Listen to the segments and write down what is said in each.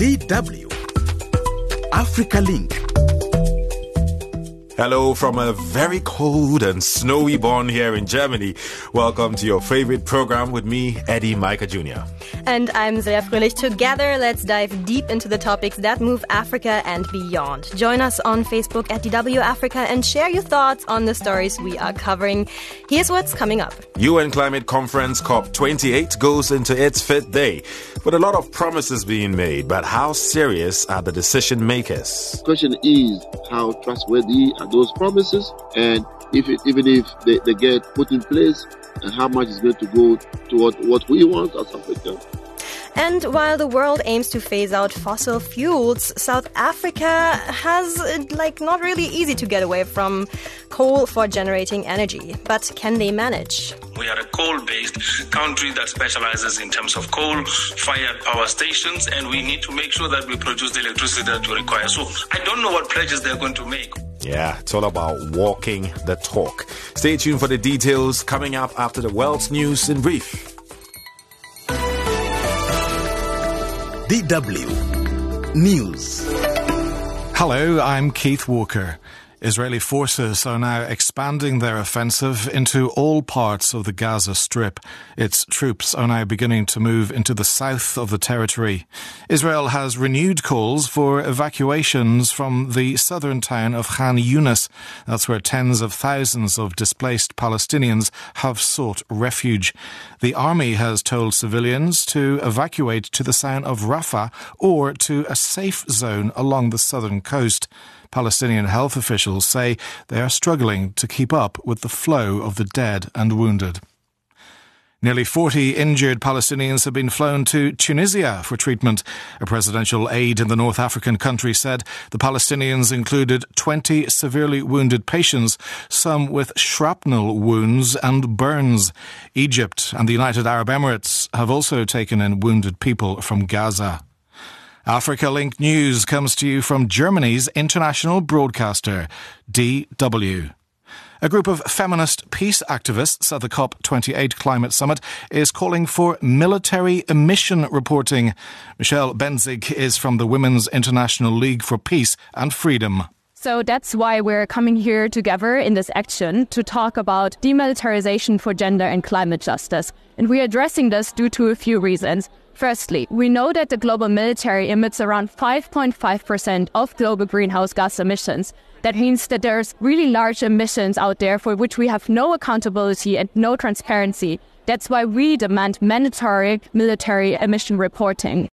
DW Africa Link. Hello from a very cold and snowy Bonn here in Germany. Welcome to your favorite program with me, Eddie Micah Jr. And I'm Zaya Fröhlich. Together, let's dive deep into the topics that move Africa and beyond. Join us on Facebook at DW Africa and share your thoughts on the stories we are covering. Here's what's coming up. UN Climate Conference COP28 goes into its fifth day, with a lot of promises being made. But how serious are the decision makers? The question is how trustworthy are those promises, and if it, even if they, they get put in place, and how much is going to go toward what we want as Africa. And while the world aims to phase out fossil fuels, South Africa has like not really easy to get away from coal for generating energy. But can they manage? We are a coal-based country that specializes in terms of coal-fired power stations, and we need to make sure that we produce the electricity that we require. So I don't know what pledges they're going to make. Yeah, it's all about walking the talk. Stay tuned for the details coming up after the world's news in brief. DW News. Hello, I'm Keith Walker. Israeli forces are now expanding their offensive into all parts of the Gaza Strip. Its troops are now beginning to move into the south of the territory. Israel has renewed calls for evacuations from the southern town of Khan Yunis. That's where tens of thousands of displaced Palestinians have sought refuge. The army has told civilians to evacuate to the town of Rafah or to a safe zone along the southern coast. Palestinian health officials say they are struggling to keep up with the flow of the dead and wounded. Nearly 40 injured Palestinians have been flown to Tunisia for treatment. A presidential aide in the North African country said the Palestinians included 20 severely wounded patients, some with shrapnel wounds and burns. Egypt and the United Arab Emirates have also taken in wounded people from Gaza. Africa Link News comes to you from Germany's international broadcaster, DW. A group of feminist peace activists at the COP28 climate summit is calling for military emission reporting. Michelle Benzig is from the Women's International League for Peace and Freedom. So that's why we're coming here together in this action to talk about demilitarization for gender and climate justice. And we're addressing this due to a few reasons. Firstly, we know that the global military emits around 5.5% of global greenhouse gas emissions. That means that there's really large emissions out there for which we have no accountability and no transparency. That's why we demand mandatory military emission reporting.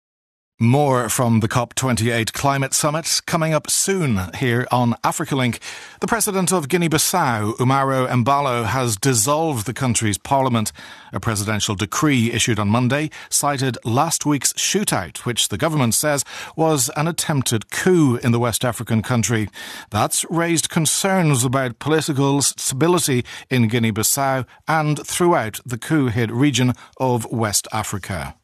More from the COP28 climate summit coming up soon here on Africa Link. The president of Guinea-Bissau, Umaro Embalo, has dissolved the country's parliament. A presidential decree issued on Monday cited last week's shootout, which the government says was an attempted coup in the West African country. That's raised concerns about political stability in Guinea-Bissau and throughout the coup-hit region of West Africa.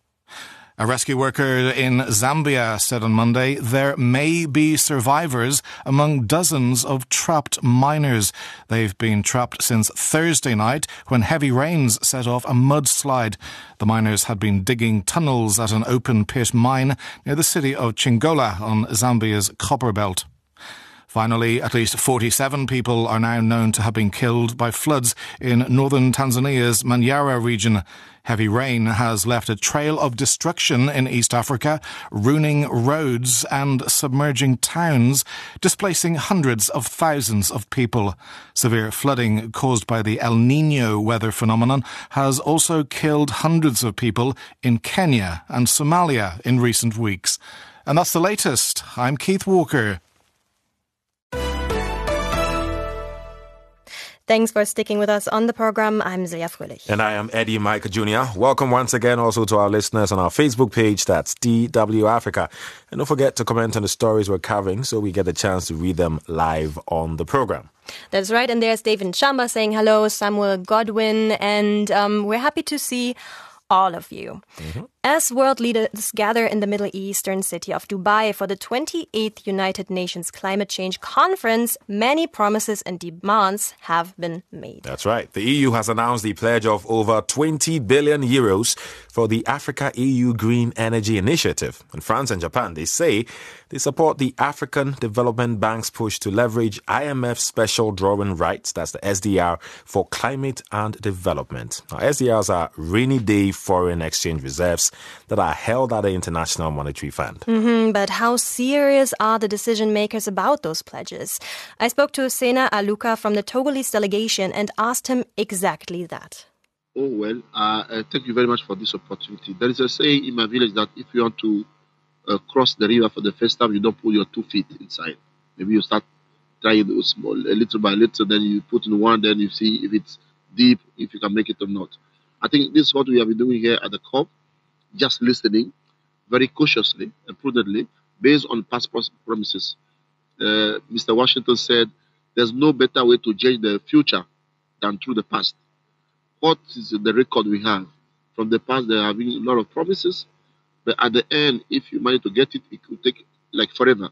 A rescue worker in Zambia said on Monday there may be survivors among dozens of trapped miners. They've been trapped since Thursday night when heavy rains set off a mudslide. The miners had been digging tunnels at an open pit mine near the city of Chingola on Zambia's copper belt. Finally, at least 47 people are now known to have been killed by floods in northern Tanzania's Manyara region. Heavy rain has left a trail of destruction in East Africa, ruining roads and submerging towns, displacing hundreds of thousands of people. Severe flooding caused by the El Nino weather phenomenon has also killed hundreds of people in Kenya and Somalia in recent weeks. And that's the latest. I'm Keith Walker. Thanks for sticking with us on the program. I'm Zaya Fröhlich. And I am Eddie Micah Jr. Welcome once again also to our listeners on our Facebook page. That's DW Africa. And don't forget to comment on the stories we're covering so we get a chance to read them live on the program. That's right. And there's David Chamba saying hello, Samuel Godwin. And um, we're happy to see all of you. As world leaders gather in the Middle Eastern city of Dubai for the 28th United Nations Climate Change Conference, many promises and demands have been made. That's right. The EU has announced the pledge of over 20 billion euros for the Africa EU Green Energy Initiative. And France and Japan, they say they support the African Development Bank's push to leverage IMF special drawing rights, that's the SDR, for climate and development. Now, SDRs are rainy day foreign exchange reserves that are held at the International Monetary Fund. Mhm, But how serious are the decision makers about those pledges? I spoke to Sena Aluka from the Togolese delegation and asked him exactly that. Oh, well, uh, uh, thank you very much for this opportunity. There is a saying in my village that if you want to uh, cross the river for the first time, you don't put your two feet inside. Maybe you start trying those small, a little by little, then you put in one, then you see if it's deep, if you can make it or not. I think this is what we have been doing here at the COP, just listening very cautiously and prudently based on past promises. Uh, Mr. Washington said, There's no better way to judge the future than through the past what is the record we have from the past there have been a lot of promises but at the end if you manage to get it it could take like forever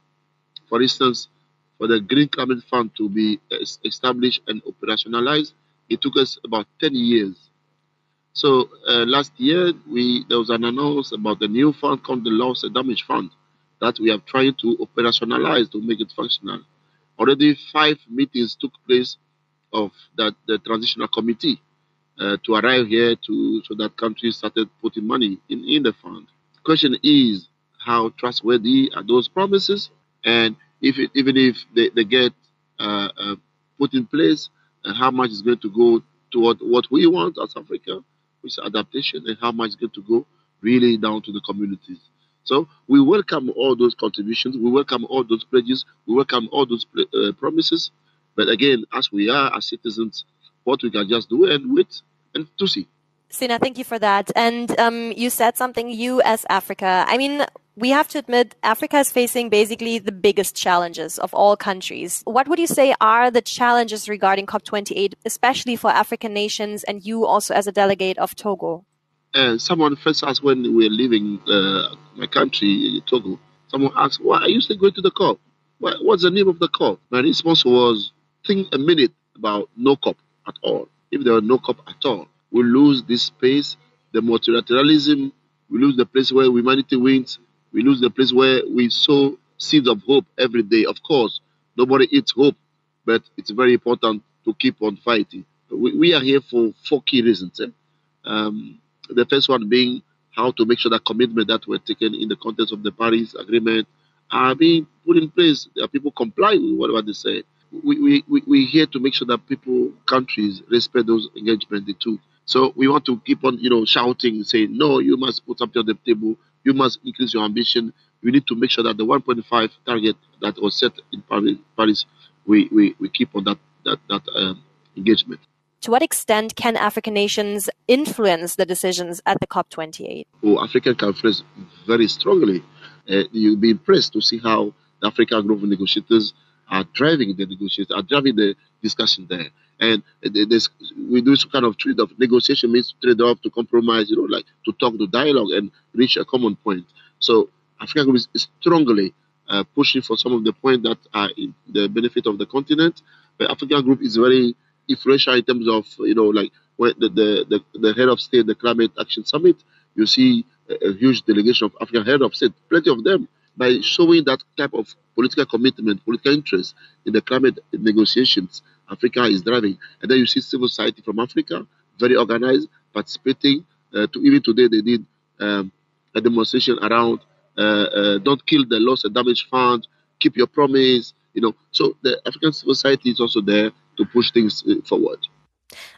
for instance for the green climate fund to be established and operationalized it took us about 10 years so uh, last year we there was an announcement about the new fund called the loss and damage fund that we have tried to operationalize to make it functional. Already five meetings took place of that the transitional committee uh, to arrive here to so that countries started putting money in, in the fund. The question is how trustworthy are those promises, and if it, even if they, they get uh, uh, put in place, and how much is going to go toward what we want as Africa, which adaptation, and how much is going to go really down to the communities. So we welcome all those contributions, we welcome all those pledges, we welcome all those uh, promises. But again, as we are as citizens, what we can just do and wait and to see. Sina, thank you for that. And um, you said something, you as Africa. I mean, we have to admit, Africa is facing basically the biggest challenges of all countries. What would you say are the challenges regarding COP28, especially for African nations and you also as a delegate of Togo? And someone first asked when we were leaving uh, my country, Togo, someone asked, why are you still going to the COP? What's the name of the COP? My response was, think a minute about no COP at all. If there were no COP at all, we lose this space, the multilateralism, we lose the place where humanity wins, we lose the place where we sow seeds of hope every day. Of course, nobody eats hope, but it's very important to keep on fighting. We, we are here for four key reasons. eh? Um, the first one being how to make sure that commitment that were taken in the context of the Paris Agreement are being put in place. People comply with whatever they say. We, we, we, we're here to make sure that people, countries, respect those engagements they took. So we want to keep on, you know, shouting, saying, no, you must put something on the table. You must increase your ambition. We need to make sure that the 1.5 target that was set in Paris, we, we, we keep on that, that, that um, engagement. To what extent can African nations influence the decisions at the COP28? Oh, African conference very strongly. Uh, you'll be impressed to see how the African group of negotiators are driving the negotiations, are driving the discussion there. And there's, we do some kind of trade off. Negotiation means trade off to compromise, you know, like to talk, to dialogue and reach a common point. So African group is, is strongly uh, pushing for some of the points that are in the benefit of the continent. But African group is very influential in terms of, you know, like when the, the, the, the head of state, the climate action summit, you see a, a huge delegation of African head of state, plenty of them, by showing that type of political commitment, political interest in the climate negotiations Africa is driving. And then you see civil society from Africa, very organized, participating. Uh, to even today, they did um, a demonstration around uh, uh, don't kill the loss and damage fund, keep your promise. You know, so the African civil society is also there to push things uh, forward.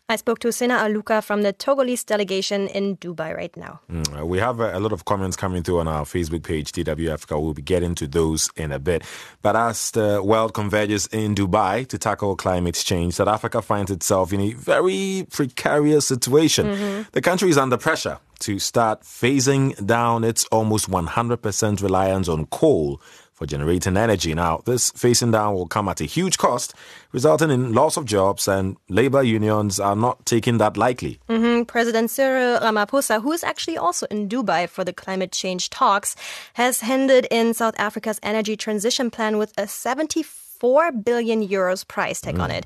I spoke to Sina Aluka from the Togolese delegation in Dubai right now. Mm, uh, we have a, a lot of comments coming through on our Facebook page, DW Africa. We'll be getting to those in a bit. But as the world converges in Dubai to tackle climate change, South Africa finds itself in a very precarious situation. The country is under pressure to start phasing down its almost 100% reliance on coal for generating energy. Now, this facing down will come at a huge cost, resulting in loss of jobs, and labor unions are not taking that lightly. Mm-hmm. President Cyril Ramaphosa, who is actually also in Dubai for the climate change talks, has handed in South Africa's energy transition plan with a 74 billion euros price tag on it.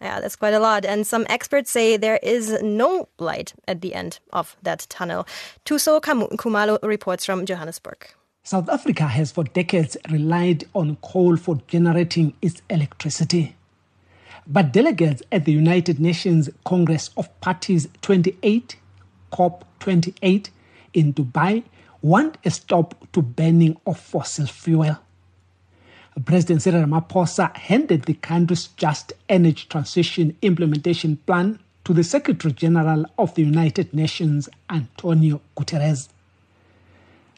Yeah, that's quite a lot. And some experts say there is no light at the end of that tunnel. Thuso Kamu- Khumalo reports from Johannesburg. South Africa has for decades relied on coal for generating its electricity. But delegates at the United Nations Congress of Parties 28, COP28 in Dubai, want a stop to burning of fossil fuel. President Cyril Ramaphosa handed the country's Just Energy Transition Implementation Plan to the Secretary General of the United Nations, Antonio Guterres.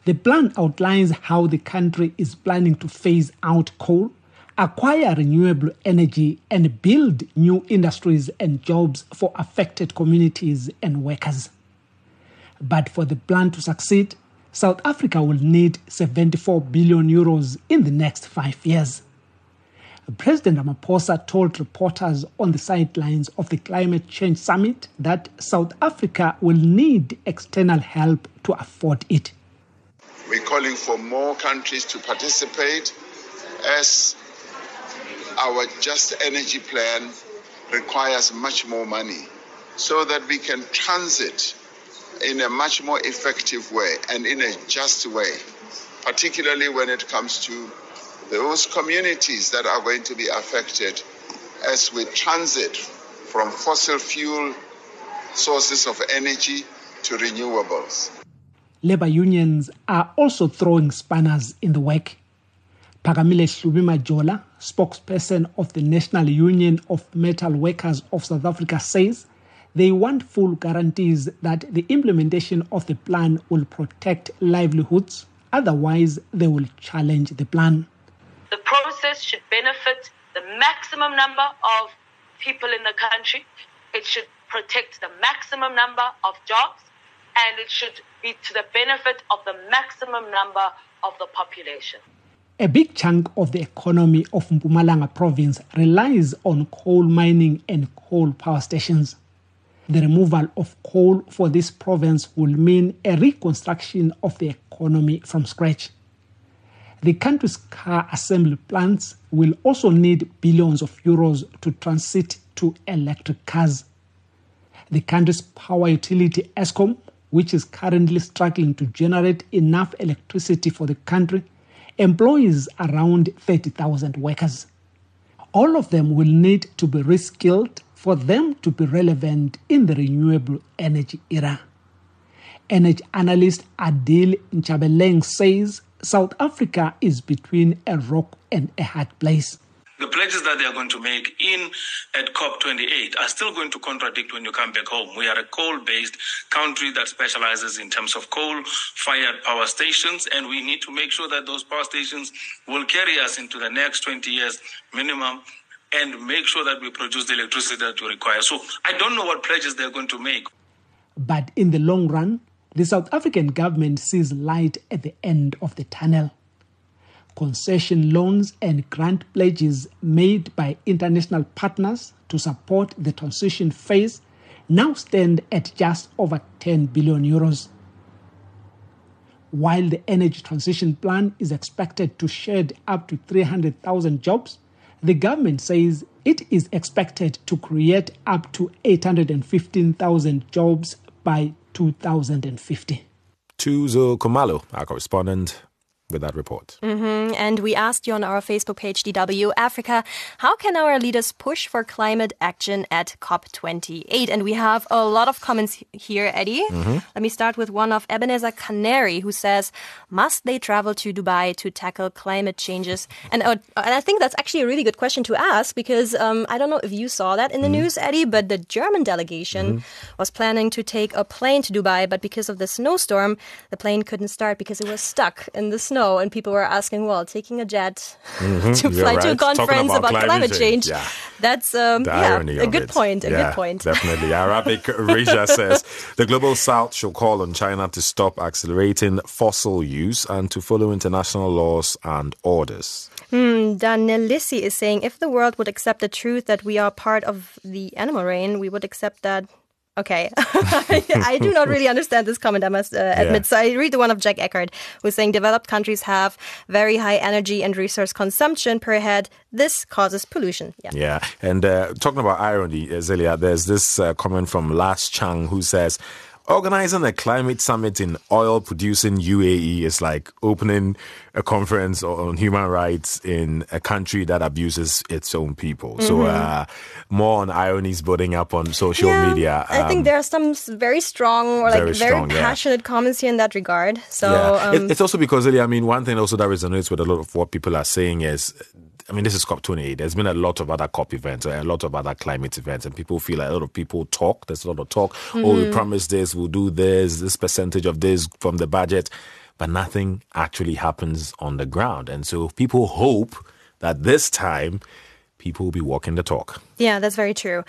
The plan outlines how the country is planning to phase out coal, acquire renewable energy, and build new industries and jobs for affected communities and workers. But for the plan to succeed, South Africa will need 74 billion euros in the next five years. President Ramaphosa told reporters on the sidelines of the Climate Change Summit that South Africa will need external help to afford it. We're calling for more countries to participate as our Just Energy Plan requires much more money so that we can transit in a much more effective way and in a just way, particularly when it comes to those communities that are going to be affected as we transit from fossil fuel sources of energy to renewables. Labor unions are also throwing spanners in the work. Phakamile Hlubi-Majola, spokesperson of the National Union of Metal Workers of South Africa, says they want full guarantees that the implementation of the plan will protect livelihoods, otherwise, they will challenge the plan. The process should benefit the maximum number of people in the country. It should protect the maximum number of jobs and it should be to the benefit of the maximum number of the population. A big chunk of the economy of Mpumalanga province relies on coal mining and coal power stations. The removal of coal for this province will mean a reconstruction of the economy from scratch. The country's car assembly plants will also need billions of euros to transit to electric cars. The country's power utility, Eskom, which is currently struggling to generate enough electricity for the country, employs around 30,000 workers. All of them will need to be reskilled for them to be relevant in the renewable energy era. Energy analyst Adil Nchabeleng says South Africa is between a rock and a hard place. The pledges that they are going to make in at COP28 are still going to contradict when you come back home. We are a coal-based country that specializes in terms of coal-fired power stations, and we need to make sure that those power stations will carry us into the next 20 years minimum and make sure that we produce the electricity that we require. So I don't know what pledges they're going to make. But in the long run, the South African government sees light at the end of the tunnel. Concession loans and grant pledges made by international partners to support the transition phase now stand at just over 10 billion euros. While the energy transition plan is expected to shed up to 300,000 jobs, the government says it is expected to create up to 815,000 jobs by 2050. Thuso Khumalo, our correspondent, with that report. Mm-hmm. And we asked you on our Facebook page, DW Africa, how can our leaders push for climate action at COP28? And we have a lot of comments here, Eddie. Mm-hmm. Let me start with one of Ebenezer Canary, who says, Must they travel to Dubai to tackle climate changes? And, uh, and I think that's actually a really good question to ask because um, I don't know if you saw that in the Mm-hmm. news, Eddie, but the German delegation was planning to take a plane to Dubai, but because of the snowstorm, the plane couldn't start because it was stuck in the snow. Know. And people were asking, well, taking a jet Mhm, to fly to a conference about about, climate climate change, change. yeah. That's um, yeah, a good it. point. A Yeah, good point. Definitely. Arabic Reja says the global south should call on China to stop accelerating fossil use and to follow international laws and orders. Hmm, Danelissi is saying if the world would accept the truth that we are part of the animal rain, we would accept that. Okay. I do not really understand this comment, I must uh, admit. Yeah. So I read the one of Jack Eckert, who's saying developed countries have very high energy and resource consumption per head. This causes pollution. Yeah. Yeah. And uh, talking about irony, uh, Zelia, there's this uh, comment from Las Chang who says, Organizing a climate summit in oil producing UAE is like opening a conference on human rights in a country that abuses its own people. So, Mhm. uh, more on ironies building up on social Yeah, media. I think Um, there are some very strong or like very very, strong, yeah. passionate comments here in that regard. So yeah. um, It- it's also because, Zelia, I mean, one thing also that resonates with a lot of what people are saying is, I mean, this is COP28. There's been a lot of other COP events, and a lot of other climate events, and people feel like a lot of people talk. There's a lot of talk. Oh, we Mhm. promised this, we'll do this, this percentage of this from the budget, but nothing actually happens on the ground. And so people hope that this time people will be walking the talk. Yeah, that's very true.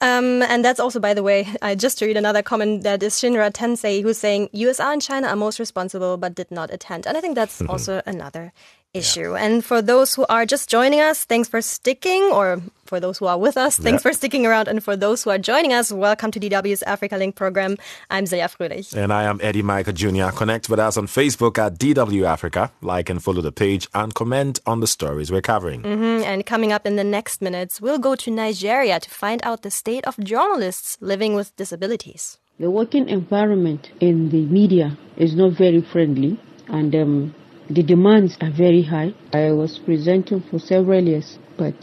Um, and that's also, by the way, I just read another comment that is Shinra Tensei, who's saying USA and China are most responsible but did not attend. And I think that's also another issue. And for those who are just joining us, thanks for sticking, or for those who are with us, thanks Yeah. for sticking around. And for those who are joining us, welcome to DW's Africa Link program. I'm Zelia Fröhlich. And I am Eddie Micah Jr. Connect with us on Facebook at DW Africa. Like and follow the page and comment on the stories we're covering. hmm And coming up in the next minutes, we'll go to Nigeria to find out the state of journalists living with disabilities. The working environment in the media is not very friendly and um, the demands are very high. I was presenting for several years, but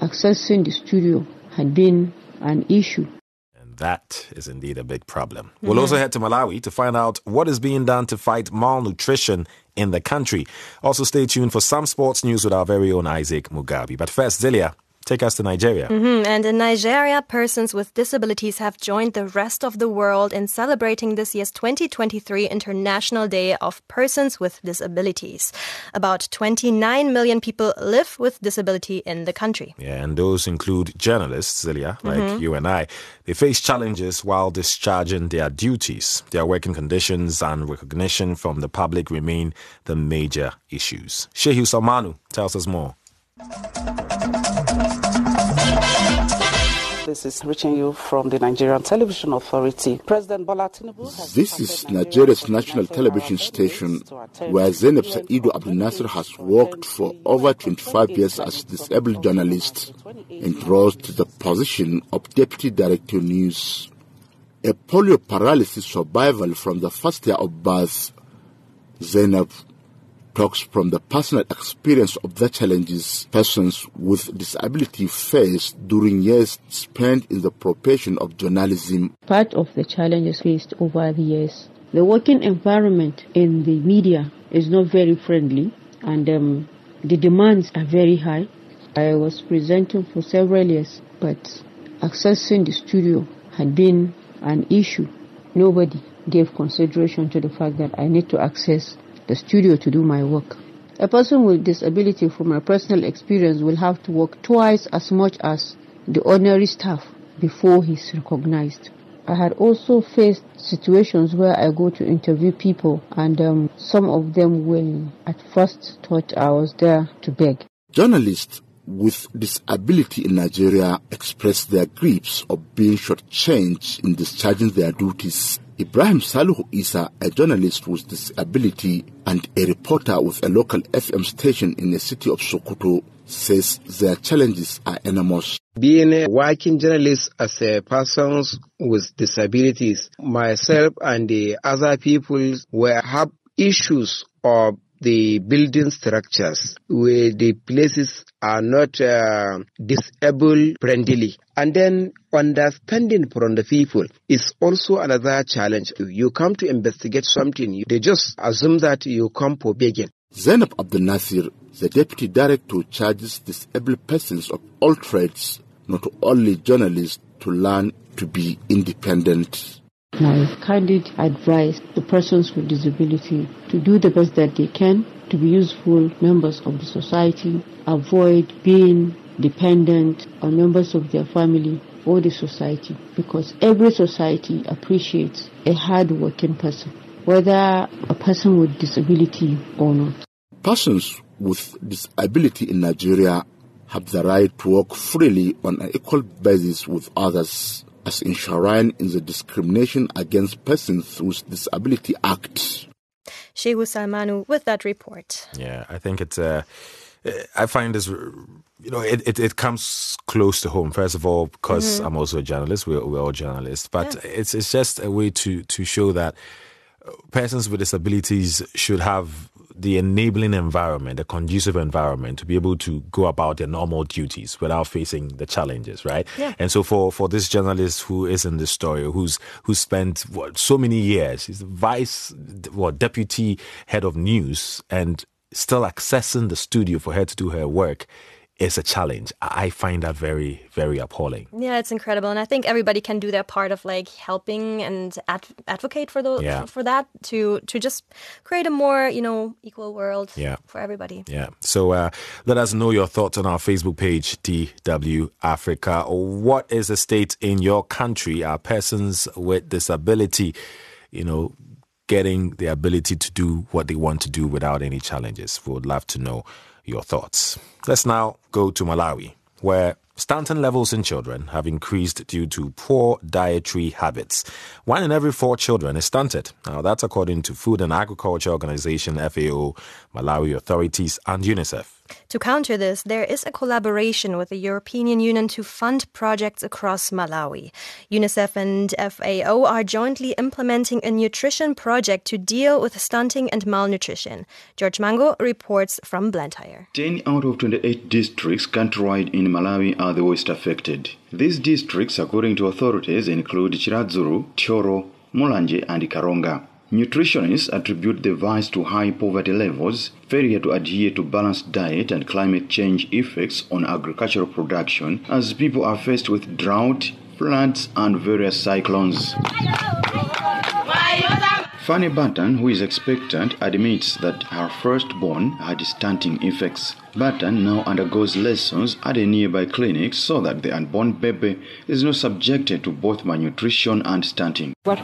accessing the studio had been an issue. And that is indeed a big problem. We'll also head to Malawi to find out what is being done to fight malnutrition in the country. Also, stay tuned for some sports news with our very own Isaac Mugabi. But first, Zelia, take us to Nigeria. hmm And in Nigeria, persons with disabilities have joined the rest of the world in celebrating this year's 2023 International Day of Persons with Disabilities. About 29 million people live with disability in the country. Yeah, and those include journalists, Zelia, like Mhm. you and I. They face challenges while discharging their duties. Their working conditions and recognition from the public remain the major issues. Shehu Salmanu tells us more. This is reaching you from the Nigerian Television Authority. President Bola Tinubu has This is Nigeria's national television station where Zainab Saidu Abdul Nasser has worked for over 25 years as a disabled journalist and rose to the position of Deputy Director News. A polio paralysis survival from the first year of birth, Zainab talks from the personal experience of the challenges persons with disability face during years spent in the profession of journalism. Part of the challenges faced over the years. The working environment in the media is not very friendly and um, the demands are very high. I was presenting for several years, but accessing the studio had been an issue. Nobody gave consideration to the fact that I need to access the studio to do my work. A person with disability, from my personal experience, will have to work twice as much as the ordinary staff before he's recognized. I had also faced situations where I go to interview people, and um, some of them will at first thought I was there to beg. Journalists with disability in Nigeria express their griefs of being shortchanged in discharging their duties. Ibrahim Salihu Isa, a journalist with disability and a reporter with a local FM station in the city of Sokoto, says their challenges are enormous. Being a working journalist as a person with disabilities, myself and the other people will have issues of the building structures where the places are not uh, disabled friendly. And then understanding from the people is also another challenge. You come to investigate something, they just assume that you come for begging. Zainab Abdel Nasir, the deputy director, charges disabled persons of all trades, not only journalists, to learn to be independent. My candid advice to persons with disability to do the best that they can to be useful members of the society, avoid being dependent on members of their family or the society because every society appreciates a hard-working person, whether a person with disability or not. Persons with disability in Nigeria have the right to work freely on an equal basis with others, as enshrined in the Discrimination Against Persons with Disability Act. Shehu Salmanu with that report. Yeah, I think it's. Uh, I find this, you know, it, it, it, comes close to home. First of all, because mm-hmm. I'm also a journalist. We're, we're all journalists, but yeah. it's it's just a way to to show that persons with disabilities should have the enabling environment, the conducive environment to be able to go about their normal duties without facing the challenges, right? Yeah. And so for, for this journalist who is in this story, who's who spent what so many years, he's vice what deputy head of news and still accessing the studio for her to do her work is a challenge. I find that very, very appalling. Yeah, it's incredible, and I think everybody can do their part of like helping and ad- advocate for those yeah. for that to to just create a more you know equal world yeah. for everybody. Yeah. So uh, let us know your thoughts on our Facebook page, DW Africa. What is the state in your country? Are persons with disability, you know, getting the ability to do what they want to do without any challenges? We would love to know your thoughts. Let's now go to Malawi, where stunting levels in children have increased due to poor dietary habits. One in every four children is stunted. Now, that's according to Food and Agriculture Organization, FAO, Malawi authorities, and UNICEF. To counter this, there is a collaboration with the European Union to fund projects across Malawi. UNICEF and FAO are jointly implementing a nutrition project to deal with stunting and malnutrition. George Mango reports from Blantyre. 10 out of 28 districts countrywide in Malawi are the worst affected. These districts, according to authorities, include Chiradzuru, Thyolo, Mulanje, and Karonga. Nutritionists attribute the rise to high poverty levels, failure to adhere to balanced diet, and climate change effects on agricultural production as people are faced with drought, floods, and various cyclones. Fanny Button, who is expectant, admits that her firstborn had stunting effects. Button now undergoes lessons at a nearby clinic so that the unborn baby is not subjected to both malnutrition and stunting. Poor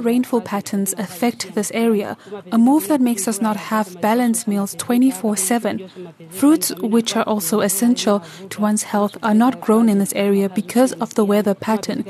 rainfall patterns affect this area, a move that makes us not have balanced meals 24 7. Fruits, which are also essential to one's health, are not grown in this area because of the weather pattern.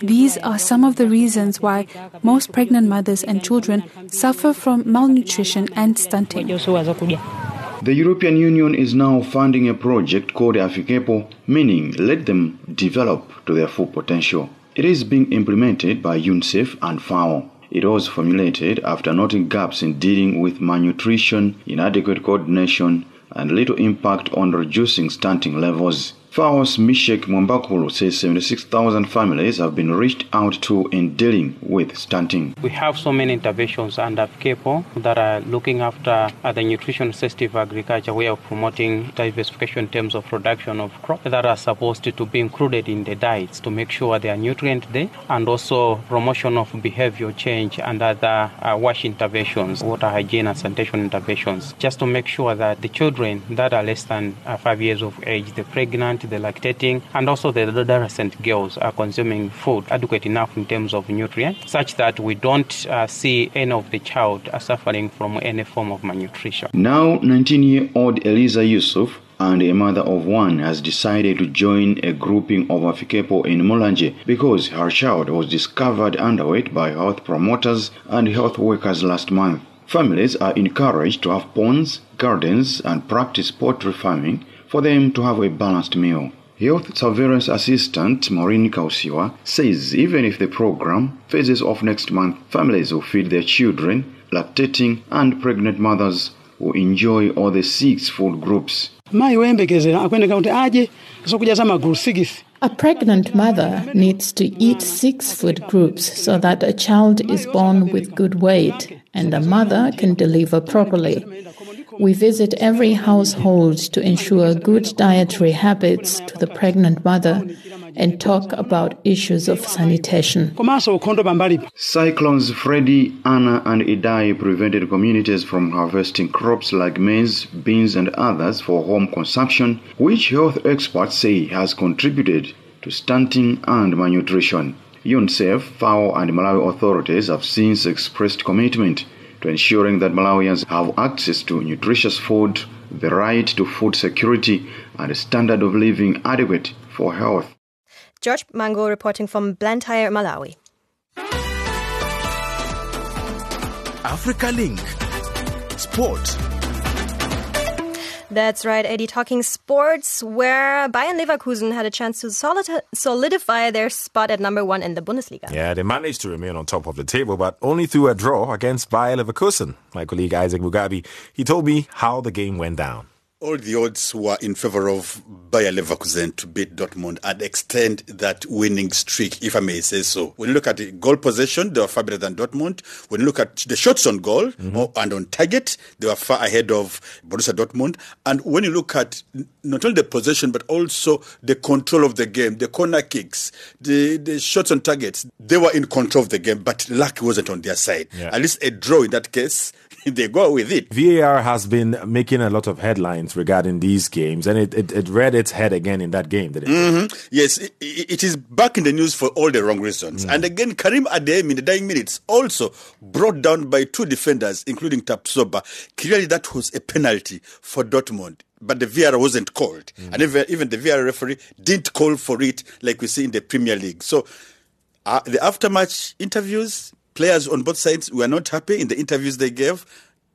These are some of the reasons why most pregnant mothers and children suffer from malnutrition and stunting. The European Union is now funding a project called Afikepo, meaning let them develop to their full potential. It is being implemented by UNICEF and FAO. It was formulated after noting gaps in dealing with malnutrition, inadequate coordination, and little impact on reducing stunting levels. FAO's Mishek Mwambakulu says 76,000 families have been reached out to in dealing with stunting. We have so many interventions under Afikepo that are looking after uh, the nutrition sensitive agriculture way of promoting diversification in terms of production of crops that are supposed to, be included in the diets to make sure they are nutrient and also promotion of behavior change and other uh, wash interventions, water hygiene and sanitation interventions, just to make sure that the children that are less than uh, five years of age, the pregnant, the lactating, and also the adolescent girls are consuming food adequate enough in terms of nutrients, such that we don't uh, see any of the child suffering from any form of malnutrition. Now, 19-year-old Eliza Yusuf and a mother of one has decided to join a grouping of Afikepo in Mulanje because her child was discovered underweight by health promoters and health workers last month. Families are encouraged to have ponds, gardens, and practice poultry farming for them to have a balanced meal. Health Surveillance Assistant Maureen Kausiwa says even if the program phases off next month, families who feed their children, lactating and pregnant mothers will enjoy all the six food groups. A pregnant mother needs to eat six food groups so that a child is born with good weight and the mother can deliver properly. We visit every household to ensure good dietary habits to the pregnant mother and talk about issues of sanitation. Cyclones Freddy, Anna, and Idai prevented communities from harvesting crops like maize, beans, and others for home consumption, which health experts say has contributed to stunting and malnutrition. UNICEF, FAO, and Malawi authorities have since expressed commitment to ensuring that Malawians have access to nutritious food, the right to food security, and a standard of living adequate for health. George Mango reporting from Blantyre, Malawi. Africa Link. Sport. That's right, Eddie. Talking sports, where Bayer Leverkusen had a chance to solidify their spot at number one in the Bundesliga. Yeah, they managed to remain on top of the table, but only through a draw against Bayer Leverkusen. My colleague Isaac Mugabi, he told me how the game went down all the odds were in favor of Bayer Leverkusen to beat Dortmund and extend that winning streak, if I may say so. When you look at the goal possession, they were far better than Dortmund. When you look at the shots on goal mm-hmm. and on target, they were far ahead of Borussia Dortmund. And when you look at not only the possession, but also the control of the game, the corner kicks, the, the shots on targets, they were in control of the game, but luck wasn't on their side. Yeah. At least a draw in that case they go with it. VAR has been making a lot of headlines regarding these games, and it, it, it read its head again in that game, did it? Mm-hmm. Yes, it, it is back in the news for all the wrong reasons. Mm. And again, Karim Adeyemi in the dying minutes also brought down by two defenders, including Tapsoba. Clearly, that was a penalty for Dortmund but the VAR wasn't called. Mm. And even, even the VAR referee didn't call for it like we see in the Premier League. So uh, the aftermatch interviews, players on both sides were not happy in the interviews they gave.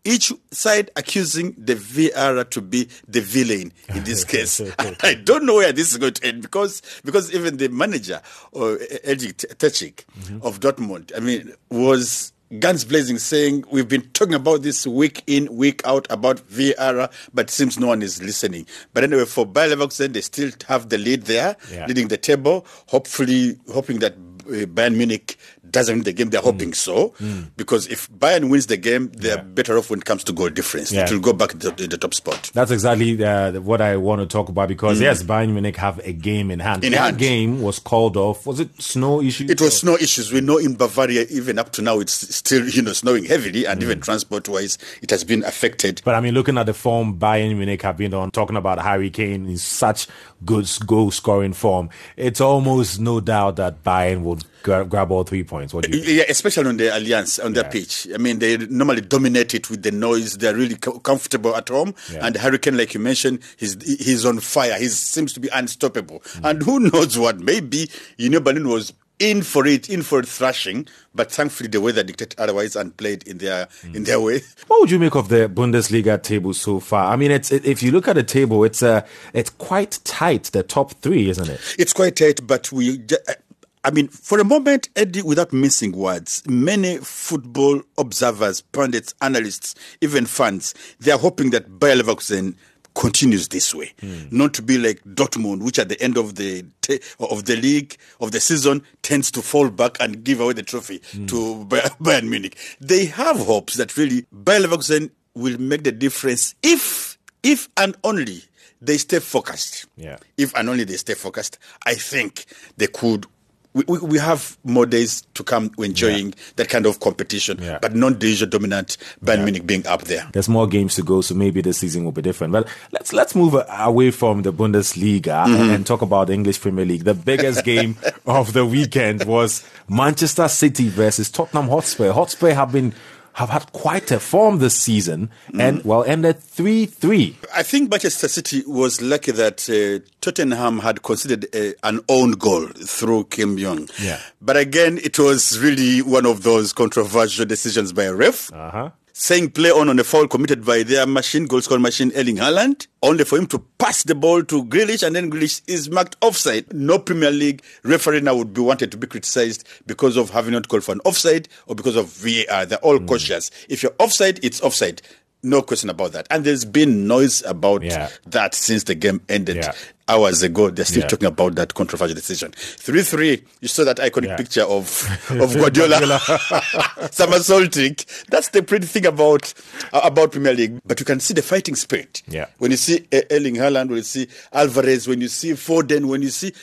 Each side accusing the VAR to be the villain in this case. I don't know where this is going to end because because even the manager, or Edin Terzic mm-hmm. of Dortmund, I mean, was guns blazing, saying we've been talking about this week in, week out about VAR, but it seems no one is listening. But anyway, for Bayer Leverkusen, they still have the lead there, yeah. leading the table. Hopefully, hoping that uh, Bayern Munich doesn't win the game. They're mm. hoping so, mm. because if Bayern wins the game, they're yeah. better off when it comes to goal difference. Yeah. It will go back to the, the top spot. That's exactly uh, what I want to talk about because mm. yes, Bayern Munich have a game in hand. In that hand. game was called off. Was it snow issues? It was or? snow issues. We know in Bavaria, even up to now, it's still you know snowing heavily, and mm. even transport wise, it has been affected. But I mean, looking at the form Bayern Munich have been on, talking about Harry Kane in such good goal scoring form, it's almost no doubt that Bayern would grab, grab all three points. What do you yeah, especially on the Allianz, on yeah. their pitch. I mean, they normally dominate it with the noise. They're really co- comfortable at home. Yeah. And Harry Kane, like you mentioned, he's he's on fire. He seems to be unstoppable. Mm. And who knows what? Maybe you know, Berlin was in for it, in for thrashing, but thankfully the weather dictated otherwise and played in their mm. in their way. What would you make of the Bundesliga table so far? I mean, it's it, if you look at the table, it's uh, it's quite tight. The top three, isn't it? It's quite tight, but we I mean, for a moment, Eddie, without missing words, many football observers, pundits, analysts, even fans, they are hoping that Bayer Leverkusen continues this way, mm. not to be like Dortmund, which at the end of the of the league of the season tends to fall back and give away the trophy mm. to Bayern Munich. They have hopes that really Bayer Leverkusen will make the difference if, if and only they stay focused. Yeah. If and only they stay focused, I think they could we, we, we have more days to come enjoying yeah. that kind of competition, yeah. but not the usual dominant Bayern yeah. Munich being up there. There's more games to go, so maybe the season will be different. But let's let's move away from the Bundesliga mm-hmm. and talk about the English Premier League. The biggest game of the weekend was Manchester City versus Tottenham Hotspur. Hotspur have been have had quite a form this season mm. and well ended 3-3. I think Manchester City was lucky that uh, Tottenham had considered a, uh, an own goal through Kim Young. Yeah. But again, it was really one of those controversial decisions by a ref. Uh-huh saying play on on a foul committed by their machine, goal scoring machine, Erling Haaland, only for him to pass the ball to Grealish, and then Grealish is marked offside. No Premier League referee now would be wanted to be criticized because of having not called for an offside or because of VAR. They're all mm. cautious. If you're offside, it's offside. No question about that. And there's been noise about Yeah. that since the game ended hours ago. They're still Yeah. talking about that controversial decision. 3 3, you saw that iconic Yeah. picture of, of Guardiola somersaulting. That's the pretty thing about, uh, about Premier League. But you can see the fighting spirit. Yeah. When you see uh, Erling Haaland, when you see Alvarez, when you see Foden, when you see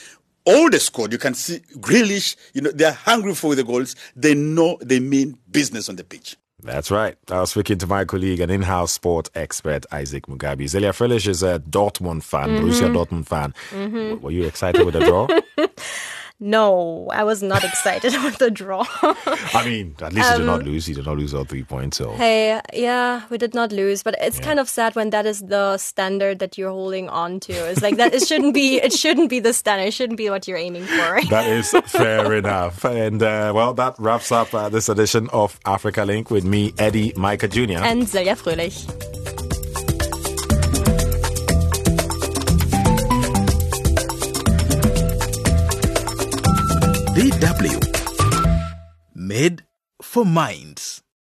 all the squad, you can see Grealish, you know, they're hungry for the goals. They know they mean business on the pitch. That's right. I was speaking to my colleague and in-house sport expert, Isaac Mugabi. Zelia Fröhlich is a Dortmund fan, Mhm. Borussia Dortmund fan. Mhm. Were you excited with the draw? No, I was not excited with the draw. I mean, at least you did not Um, lose. You did not lose all three points. So Hey, yeah, we did not lose, but it's kind of sad when that is the standard that you're holding on to. It's like that. It shouldn't be. It shouldn't be the standard. It shouldn't be what you're aiming for. Right? That is fair enough. And uh, well, that wraps up uh, this edition of Africa Link with me, Eddie Micah Jr. And Celia Fröhlich. DW. Made for minds.